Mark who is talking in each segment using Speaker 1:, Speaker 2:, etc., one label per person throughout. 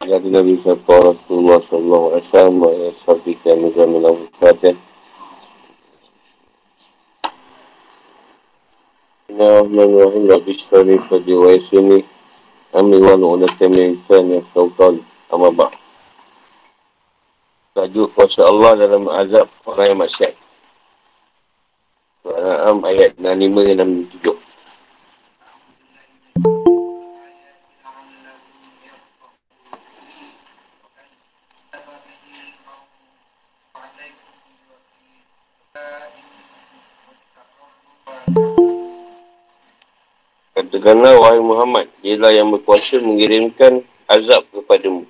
Speaker 1: Ya Nabi Rasulullah sallallahu alaihi wasallam wa sabika nizam ila fatih. Inna Rahman Rabbi Shalli Fadi wa Yasini Amin wa nu'una temni insan yang sautal Amma Tajuk kuasa Allah dalam azab orang yang maksiat Surah Al-Am ayat 65 dan 67 Katakanlah wahai Muhammad, dialah yang berkuasa mengirimkan azab kepadamu.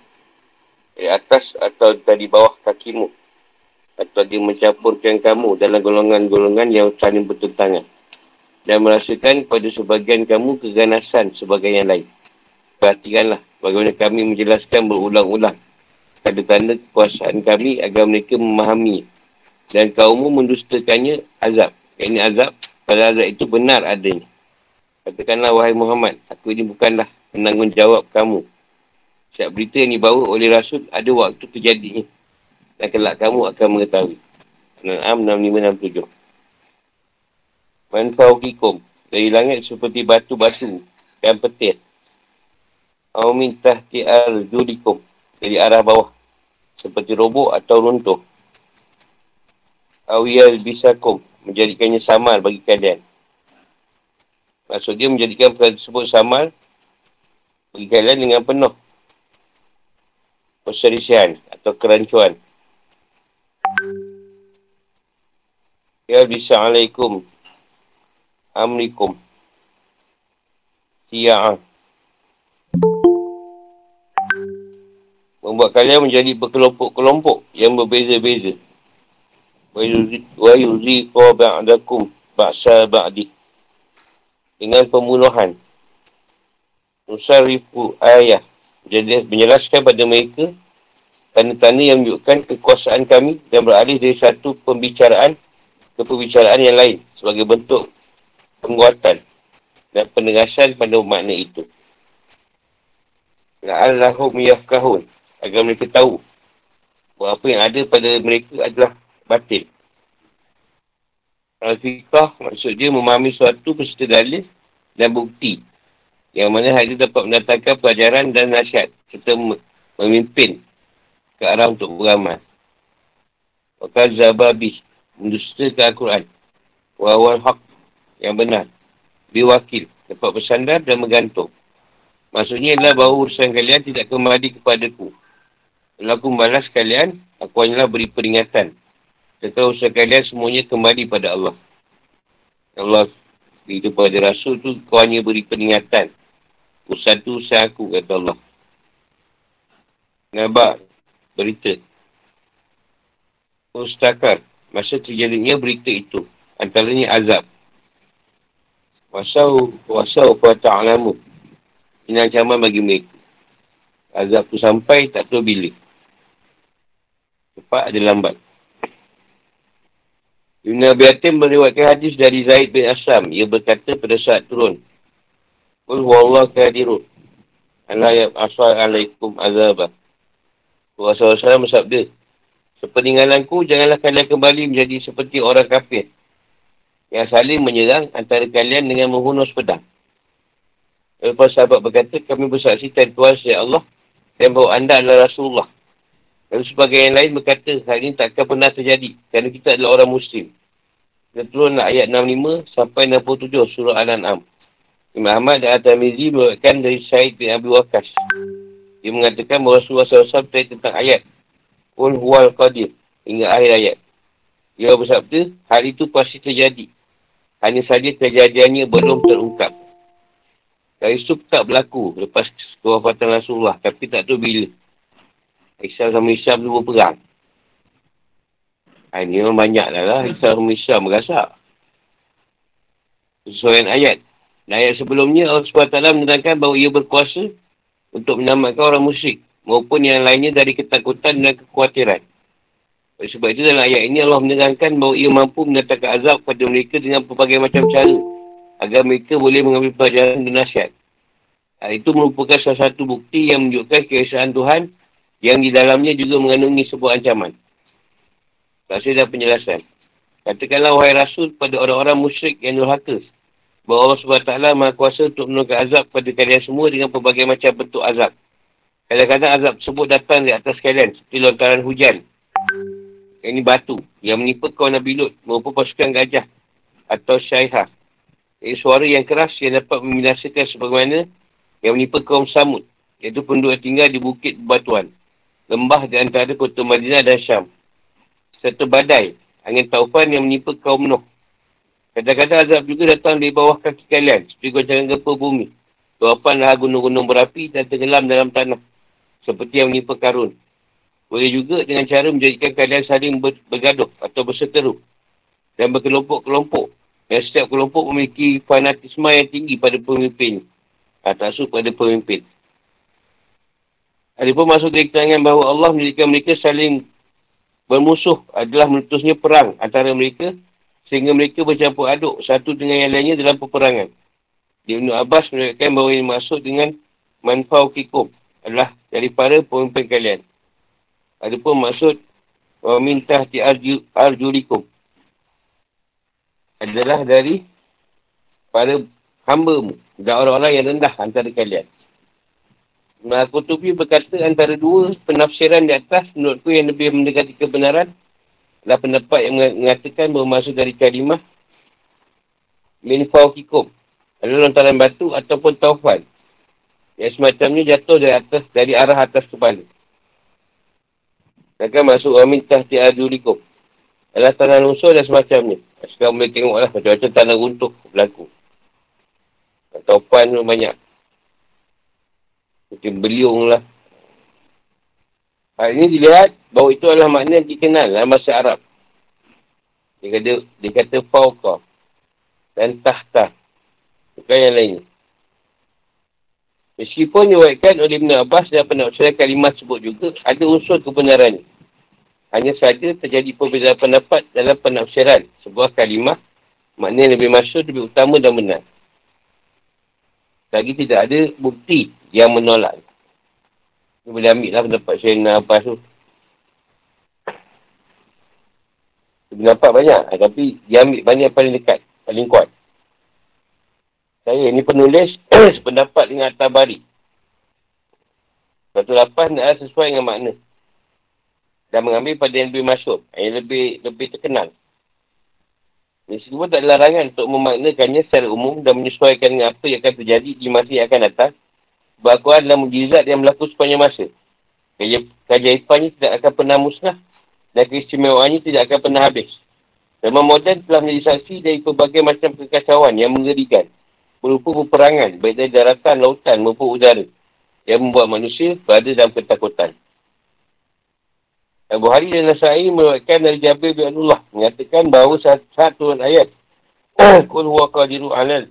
Speaker 1: Dari atas atau dari bawah kakimu. Atau dia mencampurkan kamu dalam golongan-golongan yang saling bertentangan. Dan merasakan kepada sebagian kamu keganasan sebagian yang lain. Perhatikanlah bagaimana kami menjelaskan berulang-ulang. Tanda-tanda kekuasaan kami agar mereka memahami. Dan kaummu mendustakannya azab. Ini azab, pada azab itu benar adanya. Katakanlah wahai Muhammad, aku ini bukanlah penanggungjawab kamu. Setiap berita yang dibawa oleh Rasul ada waktu terjadinya. Dan kelak kamu akan mengetahui. Al-Am 6567 Manfaukikum dari langit seperti batu-batu dan petir. Amin tahti al-judikum dari arah bawah seperti robok atau runtuh. Awiyal bisakum menjadikannya samar bagi kalian. Maksud dia menjadikan perkara tersebut sama bagi kalian dengan penuh. Perselisihan atau kerancuan. Ya bisa alaikum amrikum siya'ah membuat kalian menjadi berkelompok-kelompok yang berbeza-beza. Wa yuzi qaw ba'dakum ba'sa ba'di dengan pembunuhan. Nusarifu ayah. Jadi menjelaskan pada mereka tanda-tanda yang menunjukkan kekuasaan kami dan beralih dari satu pembicaraan ke pembicaraan yang lain sebagai bentuk penguatan dan penegasan pada makna itu. La'allahum yafkahun agar mereka tahu bahawa apa yang ada pada mereka adalah batin. Al-Fiqah maksud dia memahami suatu peserta dalil dan bukti. Yang mana hal itu dapat mendatangkan pelajaran dan nasihat serta memimpin ke arah untuk beramal. Maka Zababi mendustakan Al-Quran. Wawal haq yang benar. Biwakil dapat bersandar dan menggantung. Maksudnya adalah bahawa urusan kalian tidak kembali kepadaku. Kalau aku membalas kalian, aku hanyalah beri peringatan. Setelah usaha kalian semuanya kembali pada Allah. Allah itu pada Rasul tu kau hanya beri peringatan. Usaha tu usaha aku kata Allah. Nabak berita. Ustakar. Masa terjadinya berita itu. Antaranya azab. Wasau wasau fa ta'lamu. Ini ancaman bagi mereka. Azab tu sampai tak tahu bila. Cepat ada lambat. Ibn Abi Atim meriwayatkan hadis dari Zaid bin Aslam. Ia berkata pada saat turun. Huwallah kadirun. Allah ya asal alaikum azabah. Rasulullah SAW bersabda. Sepeninggalanku, janganlah kalian kembali menjadi seperti orang kafir. Yang saling menyerang antara kalian dengan menghunus pedang. Lepas sahabat berkata, kami bersaksi dan Tuhan Allah dan bahawa anda adalah Rasulullah. Dan sebagai yang lain berkata, hal ini takkan pernah terjadi. Kerana kita adalah orang Muslim. Dan turunlah ayat 65 sampai 67 surah Al-An'am. Imam Ahmad dan At-Tamizi berkatakan dari Syed bin Abi Waqas. Dia mengatakan bahawa Rasulullah SAW berkata tentang ayat. Qul huwal qadir. Hingga akhir ayat. Dia bersabda, hal itu pasti terjadi. Hanya saja kejadiannya belum terungkap. Hal itu tak berlaku lepas kewafatan Rasulullah. Tapi tak tahu bila. Islam sama Islam tu berperang. Ha, ini memang banyak dah lah. Islam sama Islam berasak. Sesuai ayat. Dan ayat sebelumnya Allah SWT menerangkan bahawa ia berkuasa untuk menyelamatkan orang musyrik maupun yang lainnya dari ketakutan dan kekhawatiran. Oleh sebab itu dalam ayat ini Allah menerangkan bahawa ia mampu mendatangkan azab kepada mereka dengan pelbagai macam cara agar mereka boleh mengambil pelajaran dan nasihat. Ha, itu merupakan salah satu bukti yang menunjukkan keesaan Tuhan yang di dalamnya juga mengandungi sebuah ancaman. Rasul dan penjelasan. Katakanlah wahai Rasul pada orang-orang musyrik yang nurhaka. Bahawa Allah SWT maha kuasa untuk menurunkan azab pada kalian semua dengan pelbagai macam bentuk azab. Kadang-kadang azab tersebut datang di atas kalian seperti lontaran hujan. Ini batu yang menimpa kaum Nabi Lut maupun pasukan gajah atau syaihah. Ini suara yang keras yang dapat membinasakan sebagaimana yang menimpa kaum Samud. Iaitu penduduk yang tinggal di bukit batuan. Lembah di antara kota Madinah dan Syam. Serta badai. Angin taufan yang menimpa kaum Nuh. Kadang-kadang azab juga datang di bawah kaki kalian. Seperti goncangan gempa bumi. Tuapanlah gunung-gunung berapi dan tenggelam dalam tanah seperti yang menimpa karun. Boleh juga dengan cara menjadikan kalian saling ber, bergaduh atau berseteru dan berkelompok-kelompok. Dan setiap kelompok memiliki fanatisme yang tinggi pada pemimpin. Atau pada pemimpin. Ada pun masuk dari keterangan bahawa Allah menjadikan mereka saling bermusuh adalah meletusnya perang antara mereka sehingga mereka bercampur aduk satu dengan yang lainnya dalam peperangan. Di Ibn Abbas menunjukkan bahawa ini masuk dengan manfau kikum adalah dari para pemimpin kalian. Ada pun maksud minta ti arjulikum adalah dari para hamba mu dan orang-orang yang rendah antara kalian. Al-Qutubi berkata antara dua penafsiran di atas menurutku yang lebih mendekati kebenaran adalah pendapat yang mengatakan bahawa maksud dari kalimah min faukikum adalah lontaran batu ataupun taufan yang semacamnya jatuh dari atas, dari arah atas kepala. Akan masuk amin tahti adulikum. Adalah tanah lunsur dan semacamnya. Sekarang boleh tengoklah macam-macam tanah runtuh berlaku. Pun banyak. Macam beliung lah. Hal ini dilihat bahawa itu adalah makna yang dikenal dalam bahasa Arab. Dia kata, dia kata fauqa dan tahta. Bukan yang lainnya. Meskipun diwakilkan oleh Ibn Abbas dan penafsiran kalimat sebut juga, ada unsur kebenaran. Hanya saja terjadi perbezaan pendapat dalam penafsiran sebuah kalimat, maknanya lebih masuk, lebih utama dan benar. Lagi tidak ada bukti yang menolak. Dia boleh ambil lah pendapat Ibn Abbas tu. Pendapat banyak, tapi dia ambil banyak paling dekat, paling kuat. Saya ni penulis sependapat dengan At-Tabari. Satu lapas adalah sesuai dengan makna. Dan mengambil pada yang lebih masyur. Yang lebih lebih terkenal. Meskipun tak ada larangan untuk memaknakannya secara umum dan menyesuaikan dengan apa yang akan terjadi di masa yang akan datang. Bahawa adalah mujizat yang berlaku sepanjang masa. Kajaifannya tidak akan pernah musnah dan keistimewaannya tidak akan pernah habis. Zaman moden telah menjadi saksi dari pelbagai macam kekacauan yang mengerikan berupa peperangan baik dari daratan, lautan maupun udara yang membuat manusia berada dalam ketakutan. Abu Hari dan Nasai meruatkan dari Jabir bin Allah mengatakan bahawa saat, saat turun ayat Kul huwa qadiru alal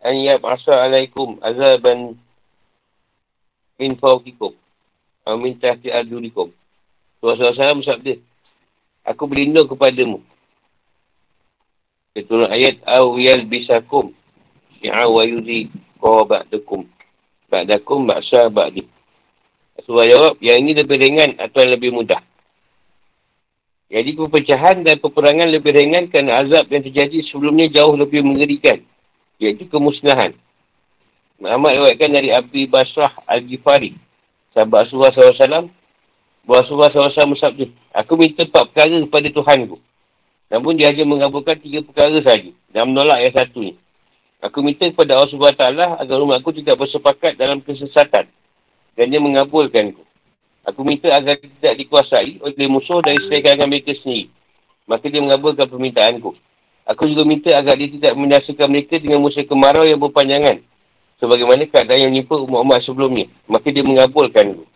Speaker 1: an yab'asa alaikum azaban min fawqikum amin tahti arjulikum Rasulullah SAW bersabda Aku berlindung kepadamu Keturun ayat Awiyal bisakum syi'a wa yuzi qawa ba'dakum. Ba'dakum ba'sa ba'di. Rasulullah jawab, yang ini lebih ringan atau lebih mudah. Jadi perpecahan dan peperangan lebih ringan kerana azab yang terjadi sebelumnya jauh lebih mengerikan. Iaitu kemusnahan. Muhammad lewatkan dari Abi Basrah Al-Ghifari. Sahabat Rasulullah SAW. Rasulullah SAW bersabda, Aku minta empat perkara kepada Tuhanku. Namun dia hanya mengabulkan tiga perkara saja. Dan menolak yang satu ni. Aku minta kepada Allah SWT agar umat aku tidak bersepakat dalam kesesatan. Dan dia mengabulkanku. Aku minta agar tidak dikuasai oleh musuh dari selain kalangan mereka sendiri. Maka dia mengabulkan permintaanku. Aku juga minta agar dia tidak menyaksikan mereka dengan musuh kemarau yang berpanjangan. Sebagaimana keadaan yang menimpa umat-umat sebelumnya. Maka dia mengabulkanku.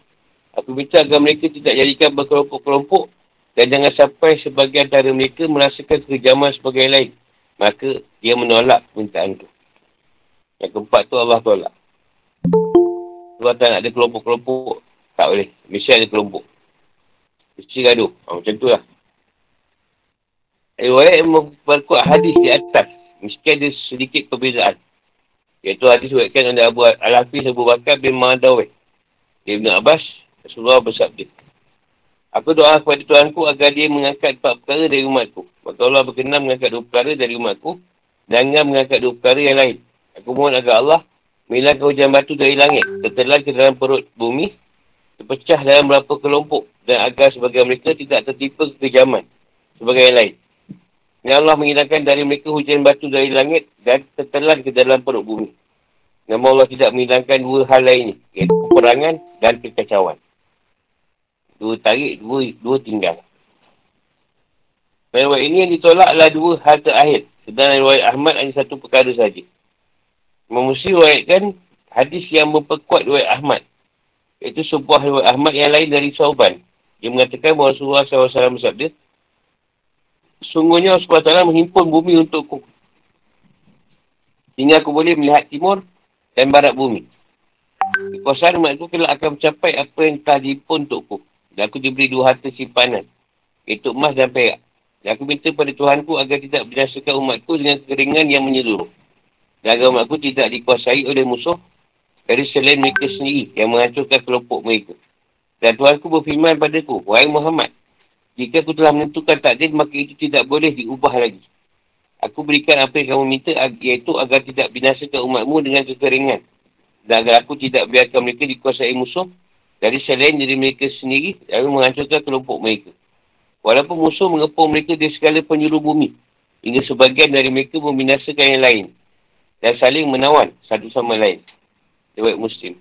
Speaker 1: Aku minta agar mereka tidak jadikan berkelompok-kelompok dan jangan sampai sebagian antara mereka merasakan kejaman sebagai lain. Maka dia menolak permintaan tu. Yang keempat tu Allah tolak. Tuhan tak nak ada kelompok-kelompok. Tak boleh. Mesti ada kelompok. Mesti gaduh. Ha, macam tu lah. Riwayat yang berkuat hadis di atas. Mesti ada sedikit perbezaan. Iaitu hadis buatkan oleh Abu Al-Hafiz Abu Bakar bin Mahadawih. Ibn Abbas, Rasulullah bersabda. Aku doa kepada Tuhanku agar dia mengangkat empat perkara dari umatku. Maka Allah berkenan mengangkat dua perkara dari umatku. Jangan mengangkat dua perkara yang lain. Aku mohon agar Allah menghilangkan hujan batu dari langit. Tertelan ke dalam perut bumi. Terpecah dalam beberapa kelompok. Dan agar sebagai mereka tidak tertipu kekejaman. Sebagai yang lain. Ya Allah menghilangkan dari mereka hujan batu dari langit. Dan tertelan ke dalam perut bumi. Nama Allah tidak menghilangkan dua hal lain. Iaitu peperangan dan kekacauan. Dua tarik, dua, dua tinggal. Riwayat ini yang ditolak adalah dua hal terakhir. Sedangkan riwayat Ahmad hanya satu perkara saja. Imam Muslim riwayatkan hadis yang memperkuat riwayat Ahmad. Itu sebuah riwayat Ahmad yang lain dari Sauban. Dia mengatakan bahawa Rasulullah SAW bersabda, Sungguhnya Allah SWT menghimpun bumi untukku. Sehingga aku boleh melihat timur dan barat bumi. Kekuasaan umat itu kelak akan mencapai apa yang telah dihimpun untukku. Dan aku diberi dua harta simpanan. Iaitu emas dan perak. Dan aku minta pada Tuhanku agar tidak binasakan umatku dengan kekeringan yang menyeluruh. Dan agar umatku tidak dikuasai oleh musuh dari selain mereka sendiri yang menghancurkan kelompok mereka. Dan Tuhanku berfirman padaku, Wahai Muhammad, jika aku telah menentukan takdir, maka itu tidak boleh diubah lagi. Aku berikan apa yang kamu minta, iaitu agar tidak binasakan umatmu dengan kekeringan. Dan agar aku tidak biarkan mereka dikuasai musuh dari selain diri mereka sendiri, lalu menghancurkan kelompok mereka. Walaupun musuh mengepung mereka di segala penjuru bumi. Hingga sebagian dari mereka membinasakan yang lain. Dan saling menawan satu sama lain. Lewat Muslim.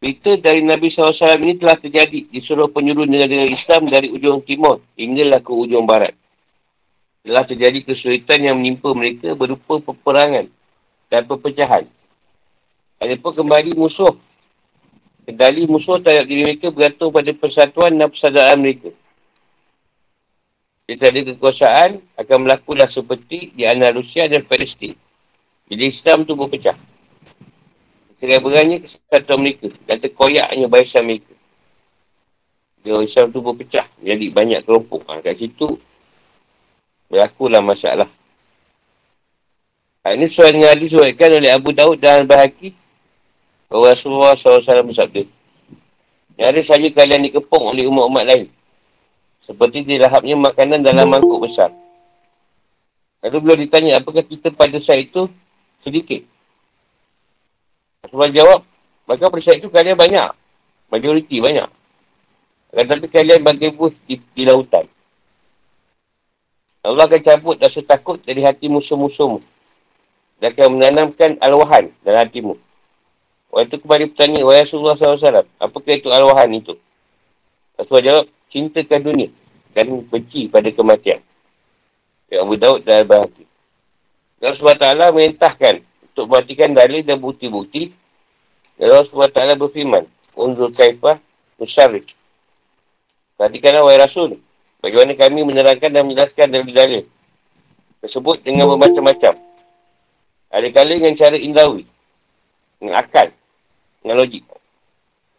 Speaker 1: Berita dari Nabi SAW ini telah terjadi di seluruh penjuru negara Islam dari ujung timur hinggalah ke ujung barat. Telah terjadi kesulitan yang menimpa mereka berupa peperangan dan perpecahan. Adapun kembali musuh Kendali musuh terhadap diri mereka bergantung pada persatuan dan persaudaraan mereka. Jika ada kekuasaan, akan berlakulah seperti di antara Rusia dan Palestin. Bila Islam tu berpecah. Sekarang kesatuan mereka dan terkoyaknya barisan mereka. Bila Islam tu berpecah, jadi banyak kelompok. Ha, kat situ, berlakulah masalah. Ha, ini soal dengan hadis oleh Abu Daud dan bahawa Rasulullah SAW bersabda, Nyaris saja kalian dikepung oleh umat-umat lain. Seperti dilahapnya makanan dalam mangkuk besar. Lalu beliau ditanya, apakah kita pada saat itu sedikit? Rasulullah jawab, maka saat itu kalian banyak. Majoriti banyak. Tetapi kalian bagai bus di, di lautan. Allah akan cabut rasa takut dari hati musuh-musuhmu. Dan akan menanamkan alwahan dalam hatimu. Waktu kembali bertanya, Wahai Rasulullah SAW, apakah itu arwahan itu? Rasulullah jawab, cintakan dunia dan benci pada kematian. Ya Abu Daud dan Al-Bahaki. Allah SWT merintahkan untuk mematikan dalil dan bukti-bukti. Allah SWT berfirman, Unzul kaifah musyarif. Perhatikanlah wahai Rasul. Bagaimana kami menerangkan dan menjelaskan dalil-dalil. Tersebut dengan bermacam-macam. Ada kali dengan cara indawi. Dengan akal dengan logik.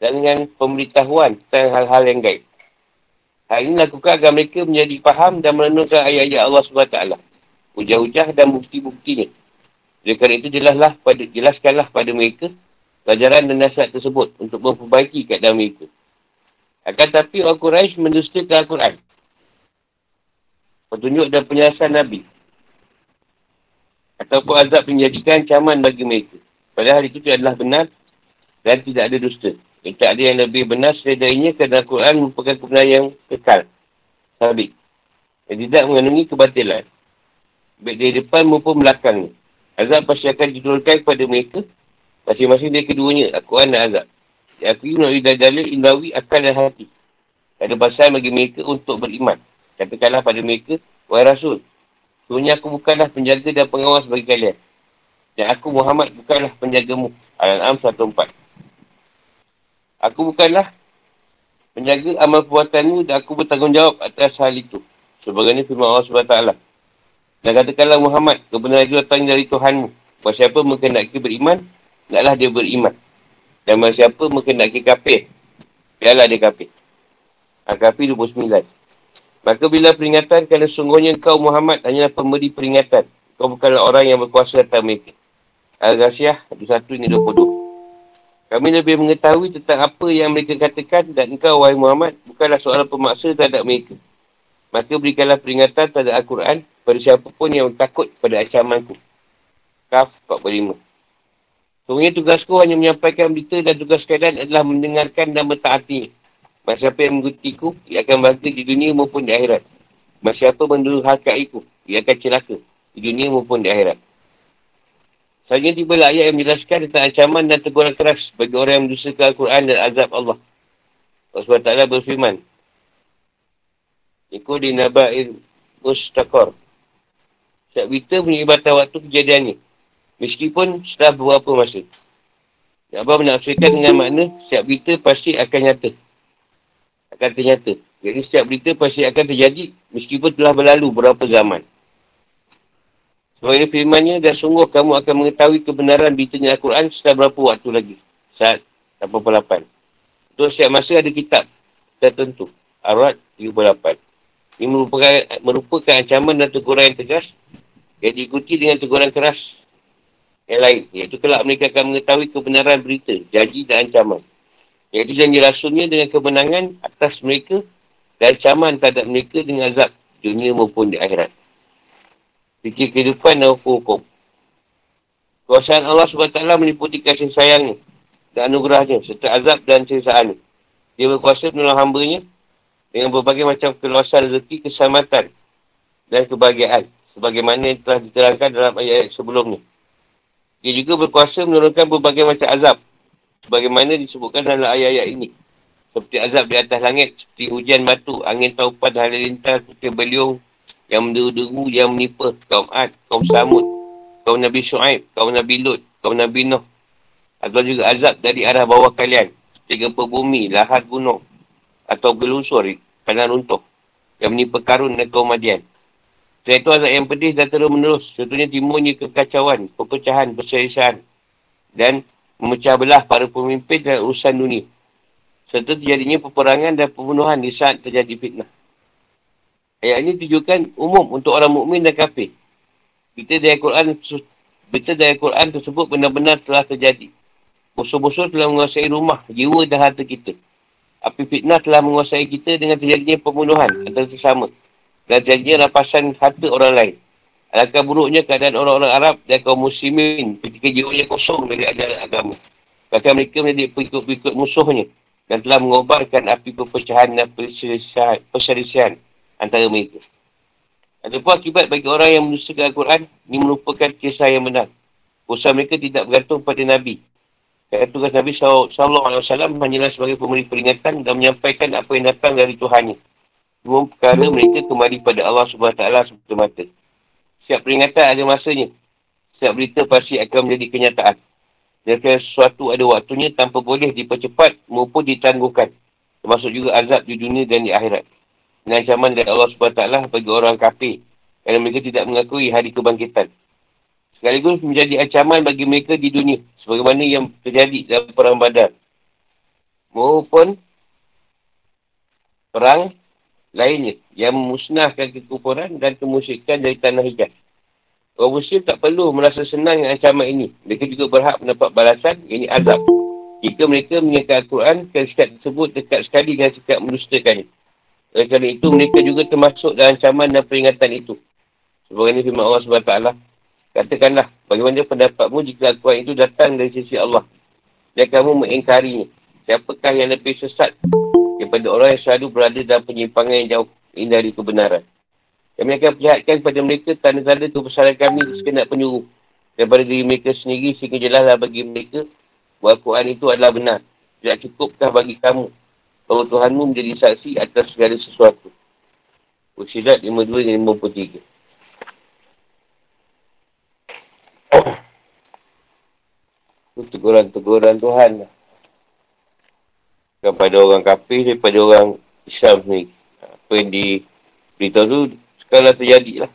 Speaker 1: Dan dengan pemberitahuan tentang hal-hal yang gaib. Hal ini lakukan agar mereka menjadi faham dan merenungkan ayat-ayat Allah SWT. Hujah-hujah dan bukti-buktinya. Oleh kerana itu jelaslah pada, jelaskanlah pada mereka pelajaran dan nasihat tersebut untuk memperbaiki keadaan mereka. Akan tapi orang Quraisy mendustakan Al-Quran. Petunjuk dan penjelasan Nabi. Ataupun azab menjadikan ancaman bagi mereka. Padahal itu adalah benar dan tidak ada dusta. Dan tak ada yang lebih benar sedarinya kerana Al-Quran merupakan kebenaran yang kekal. Sabit. Dan tidak mengandungi kebatilan. Baik dari depan maupun belakang. Azab pasti akan diturunkan kepada mereka. Masing-masing dari keduanya. Al-Quran dan azab. Aku ini melalui dalil indawi akal dan hati. Ada pasal bagi mereka untuk beriman. Katakanlah pada mereka, Wahai Rasul, sebenarnya aku bukanlah penjaga dan pengawas bagi kalian. Dan aku Muhammad bukanlah penjagamu. Al-An'am 104. Aku bukanlah menjaga amal perbuatanmu dan aku bertanggungjawab atas hal itu. Sebagainya firman Allah SWT. Dan katakanlah Muhammad, kebenaran itu datang dari Tuhanmu. Bahawa siapa mengendaki beriman, naklah dia beriman. Dan bahawa siapa mengendaki kafir, biarlah dia kafir. Al-Kafir 29. Maka bila peringatan kerana sungguhnya kau Muhammad hanyalah pemberi peringatan. Kau bukanlah orang yang berkuasa atas mereka. Al-Ghasyah 21 ini 22. Kami lebih mengetahui tentang apa yang mereka katakan dan engkau, wahai Muhammad, bukanlah soalan pemaksa terhadap mereka. Maka berikanlah peringatan terhadap Al-Quran pada siapapun yang takut pada ancamanku. Kaf 45. Sebenarnya tugasku hanya menyampaikan berita dan tugas kalian adalah mendengarkan dan mentaati. Masa siapa yang mengikutiku, ia akan bahagia di dunia maupun di akhirat. Masa siapa mendurhakaiku, ia akan celaka di dunia maupun di akhirat. Selanjutnya tiba ayat yang menjelaskan tentang ancaman dan teguran keras bagi orang yang mendusakan Al-Quran dan azab Allah. Allah SWT berfirman. Iku di naba'il mustaqar. Setiap berita ibadah waktu kejadiannya. Meskipun setelah beberapa masa. Abah menafsirkan dengan makna setiap berita pasti akan nyata. Akan ternyata. Jadi setiap berita pasti akan terjadi meskipun telah berlalu beberapa zaman. Sebab ini firmannya, dan sungguh kamu akan mengetahui kebenaran beritanya Al-Quran setelah berapa waktu lagi. Saat 88. Untuk setiap masa ada kitab tertentu. Arad 38. Ini merupakan, merupakan ancaman dan teguran yang tegas yang diikuti dengan teguran keras yang lain. Iaitu kelak mereka akan mengetahui kebenaran berita, janji dan ancaman. Iaitu janji rasulnya dengan kemenangan atas mereka dan ancaman terhadap mereka dengan azab dunia maupun di akhirat fikir kehidupan dan hukum-hukum. Kuasaan Allah SWT meliputi kasih sayangnya dan anugerahnya serta azab dan cerisaan Dia berkuasa menolong hambanya dengan berbagai macam keluasan rezeki, keselamatan dan kebahagiaan sebagaimana yang telah diterangkan dalam ayat-ayat sebelumnya. Dia juga berkuasa menurunkan berbagai macam azab sebagaimana disebutkan dalam ayat-ayat ini. Seperti azab di atas langit, seperti hujan batu, angin taupan, halilintar, seperti beliung, yang menderu-deru yang menipu kaum Ad, kaum Samud, kaum Nabi Shu'aib, kaum Nabi Lut, kaum Nabi Nuh. Atau juga azab dari arah bawah kalian. Seperti gempa bumi, lahat gunung. Atau gelusur, kanan runtuh. Yang menipu karun dan kaum Madian. Setelah itu azab yang pedih dan terus menerus. Contohnya timbulnya kekacauan, perpecahan, perselisihan. Dan memecah belah para pemimpin dan urusan dunia. Serta terjadinya peperangan dan pembunuhan di saat terjadi fitnah. Ayat ini tujukan umum untuk orang mukmin dan kafir. Kita dari Al-Quran kita dari Al-Quran tersebut benar-benar telah terjadi. Musuh-musuh telah menguasai rumah, jiwa dan harta kita. Api fitnah telah menguasai kita dengan terjadinya pembunuhan antara sesama. Dan terjadinya rampasan harta orang lain. Alangkah buruknya keadaan orang-orang Arab dan kaum muslimin ketika jiwanya kosong dari ajaran agama. Bahkan mereka menjadi pengikut-pengikut musuhnya dan telah mengobarkan api perpecahan dan perselisihan antara mereka. Ada pun akibat bagi orang yang menusakan Al-Quran, ini merupakan kisah yang benar. Usaha mereka tidak bergantung pada Nabi. Kerana tugas Nabi SAW hanyalah sebagai pemberi peringatan dan menyampaikan apa yang datang dari Tuhannya. Semua perkara mereka kembali pada Allah SWT semata-mata. Setiap peringatan ada masanya. Setiap berita pasti akan menjadi kenyataan. Dan sesuatu ada waktunya tanpa boleh dipercepat maupun ditangguhkan. Termasuk juga azab di dunia dan di akhirat dengan ancaman dari Allah SWT bagi orang kafir kerana mereka tidak mengakui hari kebangkitan. Sekaligus menjadi ancaman bagi mereka di dunia sebagaimana yang terjadi dalam perang badar. Maupun perang lainnya yang memusnahkan kekufuran dan kemusyikan dari tanah hijab. Orang muslim tak perlu merasa senang dengan ancaman ini. Mereka juga berhak mendapat balasan, ini azab. Jika mereka menyekat Al-Quran, sikap tersebut dekat sekali dengan sikap mendustakannya. Oleh kerana itu, mereka juga termasuk dalam ancaman dan peringatan itu. Sebagai ini firman Allah SWT. Katakanlah, bagaimana pendapatmu jika Al-Quran itu datang dari sisi Allah. Dan kamu mengingkarinya. Siapakah yang lebih sesat daripada orang yang selalu berada dalam penyimpangan yang jauh dari kebenaran. Kami akan perlihatkan kepada mereka tanda-tanda kebesaran kami sekenap penyuruh daripada diri mereka sendiri sehingga jelaslah bagi mereka bahawa Al-Quran itu adalah benar. Tidak cukupkah bagi kamu bahawa Tuhanmu menjadi saksi atas segala sesuatu. Usidat 52 dan 53. Itu teguran-teguran Tuhan. Kepada orang kafir daripada orang Islam ni. Apa yang diberitahu tu sekarang terjadi lah.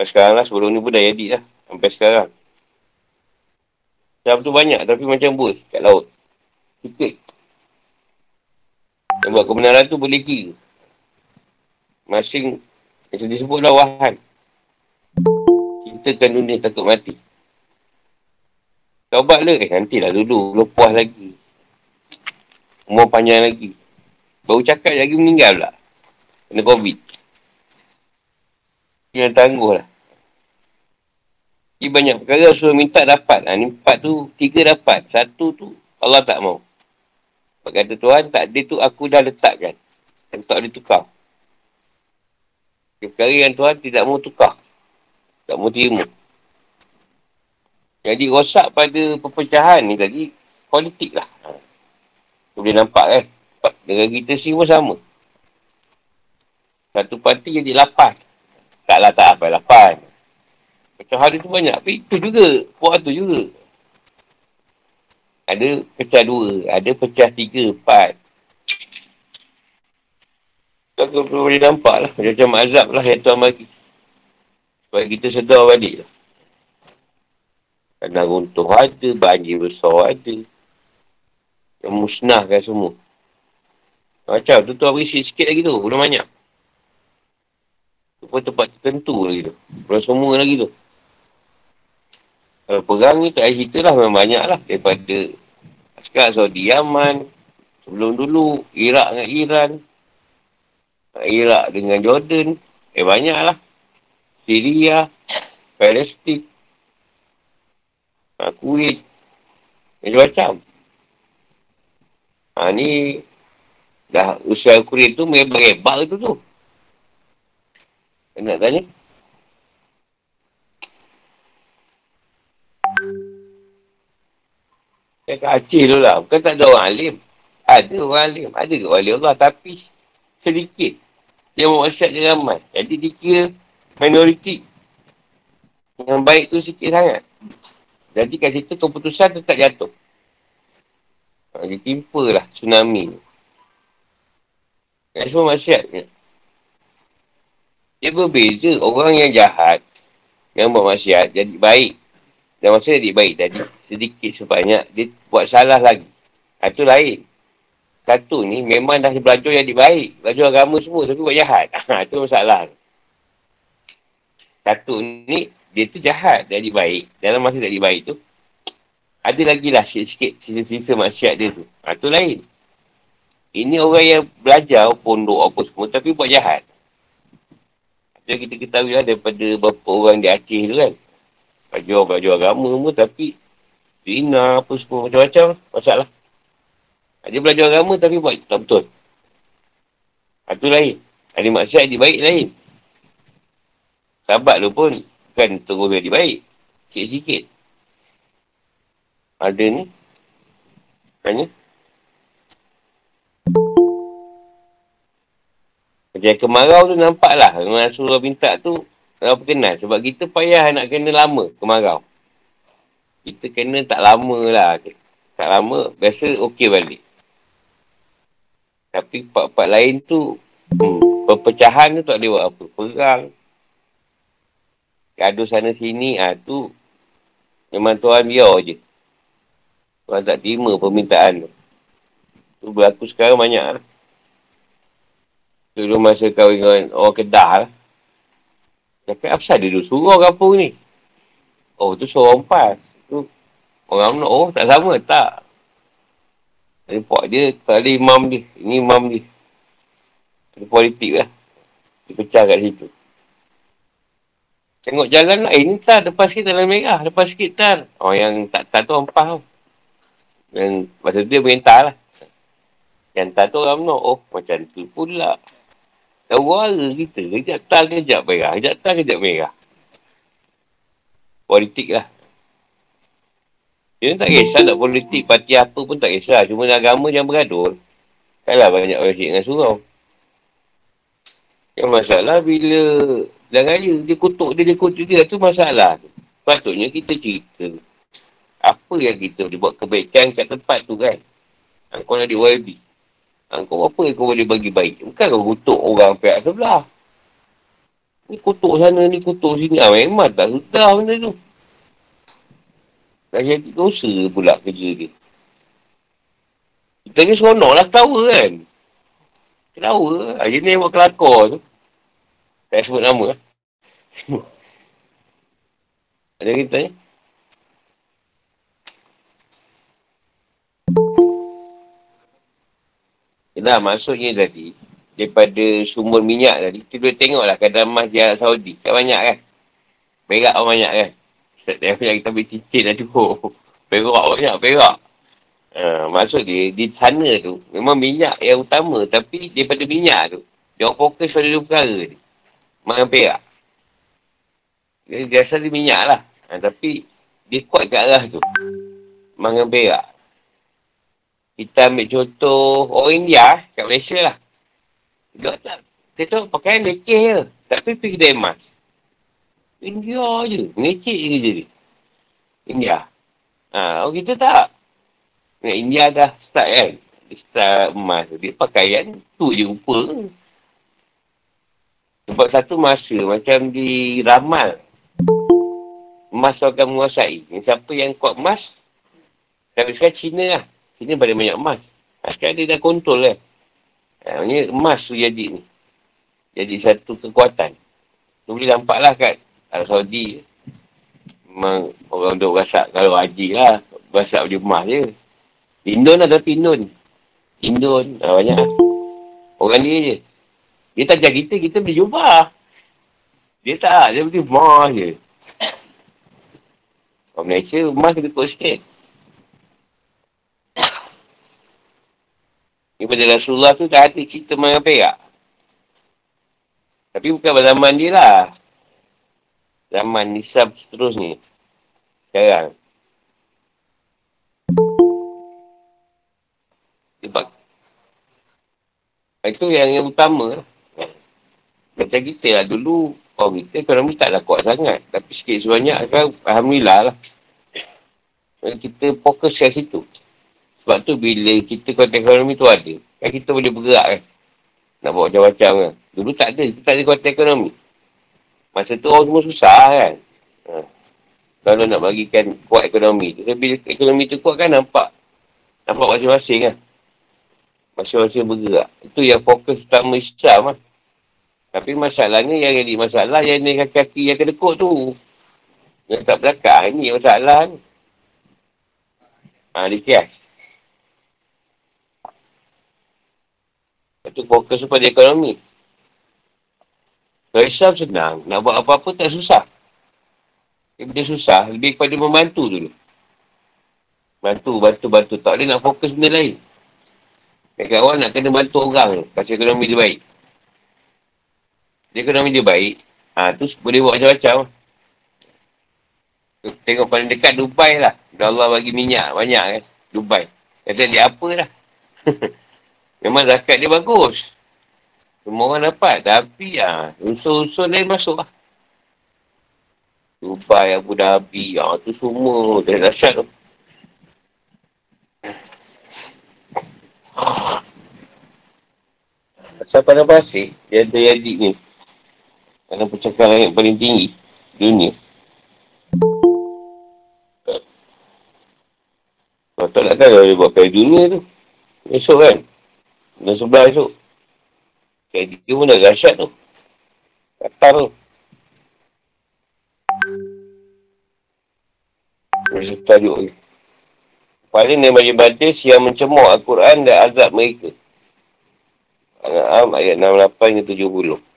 Speaker 1: sekarang lah, sebelum ni pun dah jadi lah. Sampai sekarang. Sebab tu banyak tapi macam bus kat laut. Sikit. Yang buat kebenaran tu boleh kira. Masing, macam disebutlah wahan. Cintakan dunia takut mati. Taubat lah. Eh, nantilah dulu. Belum puas lagi. Umur panjang lagi. Baru cakap lagi meninggal pula. Kena COVID. Yang tangguh lah. Ini banyak perkara suruh minta dapat. Ha, ni empat tu, tiga dapat. Satu tu, Allah tak mau. Sebab kata Tuhan, tak ada tu aku dah letakkan. Dan tak boleh tukar. Perkara yang Tuhan tidak mau tukar. Tak mau terima. Jadi rosak pada perpecahan ni tadi, politik lah. Ha. Boleh nampak kan? Dengan kita semua sama. Satu parti jadi lapan. Taklah tak apa lapan. Pecahan tu banyak. Tapi itu juga. Puak tu juga. Ada pecah dua. Ada pecah tiga, empat. Kita boleh nampak lah. Macam azab lah yang Tuhan bagi. Supaya kita sedar balik lah. Kena runtuh ada, banjir besar ada. Yang musnahkan semua. Macam tu tu beri sikit lagi tu. Belum banyak. Tu pun tempat tertentu lagi tu. Belum semua lagi tu. Kalau perang ni tak cerita lah memang banyak lah. Daripada sekarang Saudi Yaman. Sebelum dulu Iraq dengan Iran. Iraq dengan Jordan. Eh banyak lah. Syria. Palestin. Ha, Kuwait. Macam-macam. Ha, ni dah usia Kuwait tu memang hebat tu tu. Nak tanya? Saya kat Aceh tu lah. Bukan tak ada orang alim. Ada orang alim. Ada ke wali Allah. Tapi sedikit. Dia mau je ramai. Jadi dikira minoriti. Yang baik tu sikit sangat. Jadi kat situ keputusan tu tak jatuh. Dia timpa lah tsunami ni. Yang semua masyarakat. Dia berbeza orang yang jahat. Yang buat masyarakat jadi baik. Dan masa jadi baik tadi. Sedikit sebanyak. Dia buat salah lagi. Itu ha, lain. Satu ni memang dah belajar jadi baik. Belajar agama semua tapi buat jahat. Itu ha, masalah. Satu ni dia tu jahat jadi baik. Dalam masa jadi baik tu, ada lagi lah sikit-sikit sisa-sisa maksiat dia tu. Ha, tu lain. Ini orang yang belajar pondok apa semua tapi buat jahat. Jadi kita ketahui lah daripada beberapa orang di Aceh tu kan. Belajar-belajar agama semua tapi zina apa semua macam-macam masalah. Ha, dia belajar agama tapi buat tak betul. Ha, tu lain. Ada maksiat dia baik lain. Sahabat tu pun Kan terus jadi baik. Sikit-sikit. Ada ni. Tanya. Macam kemarau tu nampak lah. Dengan surah minta tu. Kalau perkenal. Sebab kita payah nak kena lama kemarau. Kita kena tak lama lah. Tak lama. Biasa okey balik. Tapi part-part lain tu. Hmm, perpecahan tu tak boleh buat apa. Perang gaduh sana sini, ah ha, tu memang Tuhan biar je. Tuhan tak terima permintaan tu. Tu berlaku sekarang banyak lah. Dulu masa kahwin dengan orang Kedah lah. Cakap, apa sahaja dulu suruh kampung ni? Oh, tu suruh empat. Tu orang nak, oh tak sama, tak. Puak dia, tak ada imam dia. Ini imam dia. Ada politik lah. Dia pecah kat situ. Tengok jalan lain ni tar. Lepas sikit dalam merah. Lepas sikit tar. Oh yang tak tar tu orang faham. Yang masa dia merintah lah. Yang tar tu orang menok. Oh macam tu pula. Tahu warga kita. Kejap tar kejap merah. Kejap tar kejap merah. Politik lah. Dia tak kisah nak politik. Parti apa pun tak kisah. Cuma agama yang beradul. Kalah banyak orang dengan surau. Yang masalah bila dan raya, dia kutuk dia, dia kutuk dia. Itu masalah. Patutnya kita cerita. Apa yang kita boleh buat kebaikan kat tempat tu kan? Ha, kau nak di YB. Ha, kau apa yang kau boleh bagi baik? Bukan kau kutuk orang pihak sebelah. Ni kutuk sana, ni kutuk sini. Ha, memang tak sudah benda tu. Dah jadi dosa pula kerja dia. Kita ni seronok lah ketawa kan? Ketawa. Ha, jenis buat kelakor tu. Tak sebut nama. Semua. Ada kita ni? Yelah, maksudnya tadi, daripada sumber minyak tadi, kita boleh tengoklah kadar emas di Arab Saudi. Tak banyak kan? Perak pun banyak kan? Setiap yang kita ambil cincin, aduh. Perak banyak, perak. Uh, maksud dia, di sana tu, memang minyak yang utama. Tapi daripada minyak tu, dia fokus pada dua perkara ni. Makan perak. Dia biasa dia minyak lah. Ha, tapi, dia kuat ke arah tu. Makan perak. Kita ambil contoh orang India kat Malaysia lah. Dia tak, dia tahu pakaian lekeh je. Tapi pergi kedai emas. India je. Ngecik je kerja dia. India. Ha, orang kita tak. India dah start kan. Start emas. Dia pakaian tu je rupa. Sebab satu masa macam di ramal. Emas akan menguasai. Siapa yang kuat emas. Tapi sekarang Cina lah. Ini paling banyak emas. Sekarang dia dah kontrol kan. Ha, maksudnya emas tu jadi ni. Jadi satu kekuatan. Tu boleh nampak lah kat Arab Saudi. Memang orang duduk rasak kalau haji lah. Rasak beli emas je. Indon lah tapi Indon. Indon. Ha, banyak lah. Orang ni je. Dia tak jaga kita, kita beli jubah. Dia tak. Dia beli emas je. Orang Malaysia emas kita kot sikit. Daripada Rasulullah tu tak ada cerita main perak. Tapi bukan zaman dia lah. Zaman nisab seterusnya. Sekarang. Sebab itu yang, yang utama. Macam kita lah dulu, orang kita ekonomi taklah kuat sangat. Tapi sikit sebanyak kan, Alhamdulillah lah. Kita fokus kat situ. Sebab tu bila kita kuat ekonomi tu ada, kan kita boleh bergerak kan. Nak buat macam-macam kan. Dulu tak ada, kita tak ada kuat ekonomi. Masa tu orang semua susah kan. Ha. Kalau nak bagikan kuat ekonomi tu. Tapi bila ekonomi tu kuat kan nampak. Nampak masing-masing kan. Masing-masing bergerak. Itu yang fokus utama Islam kan. Tapi masalahnya yang jadi masalah yang ni kaki-kaki yang kedekut tu. Yang tak belakang ni masalah ni. Ha, dikias. Itu fokus pada ekonomi. Kalau Islam senang, nak buat apa-apa tak susah. Dia susah, lebih kepada membantu dulu. Bantu, bantu, bantu. Tak boleh nak fokus benda lain. Dekat awal nak kena bantu orang Kasi ekonomi dia baik. Dia ekonomi dia baik. Ha, tu boleh buat macam-macam. Tengok paling dekat Dubai lah. Dan Allah bagi minyak banyak kan. Dubai. Kata dia apa lah. Memang zakat dia bagus. Semua orang dapat. Tapi ya, unsur-unsur lain masuk lah. Dubai, Abu Dhabi, ya, tu semua dah dahsyat tu. Asal pada pasir, dia ada yadik ni. Ada percakapan yang paling tinggi dunia. Kau tak nak tahu dia buat pada dunia tu. Esok kan? Dan sebelah tu. Kayak dia pun dah dahsyat tu. Katar tu. Masa tajuk ni. Paling dia bagi badis yang mencemuk Al-Quran dan azab mereka. Al-Am ayat 68 hingga 70.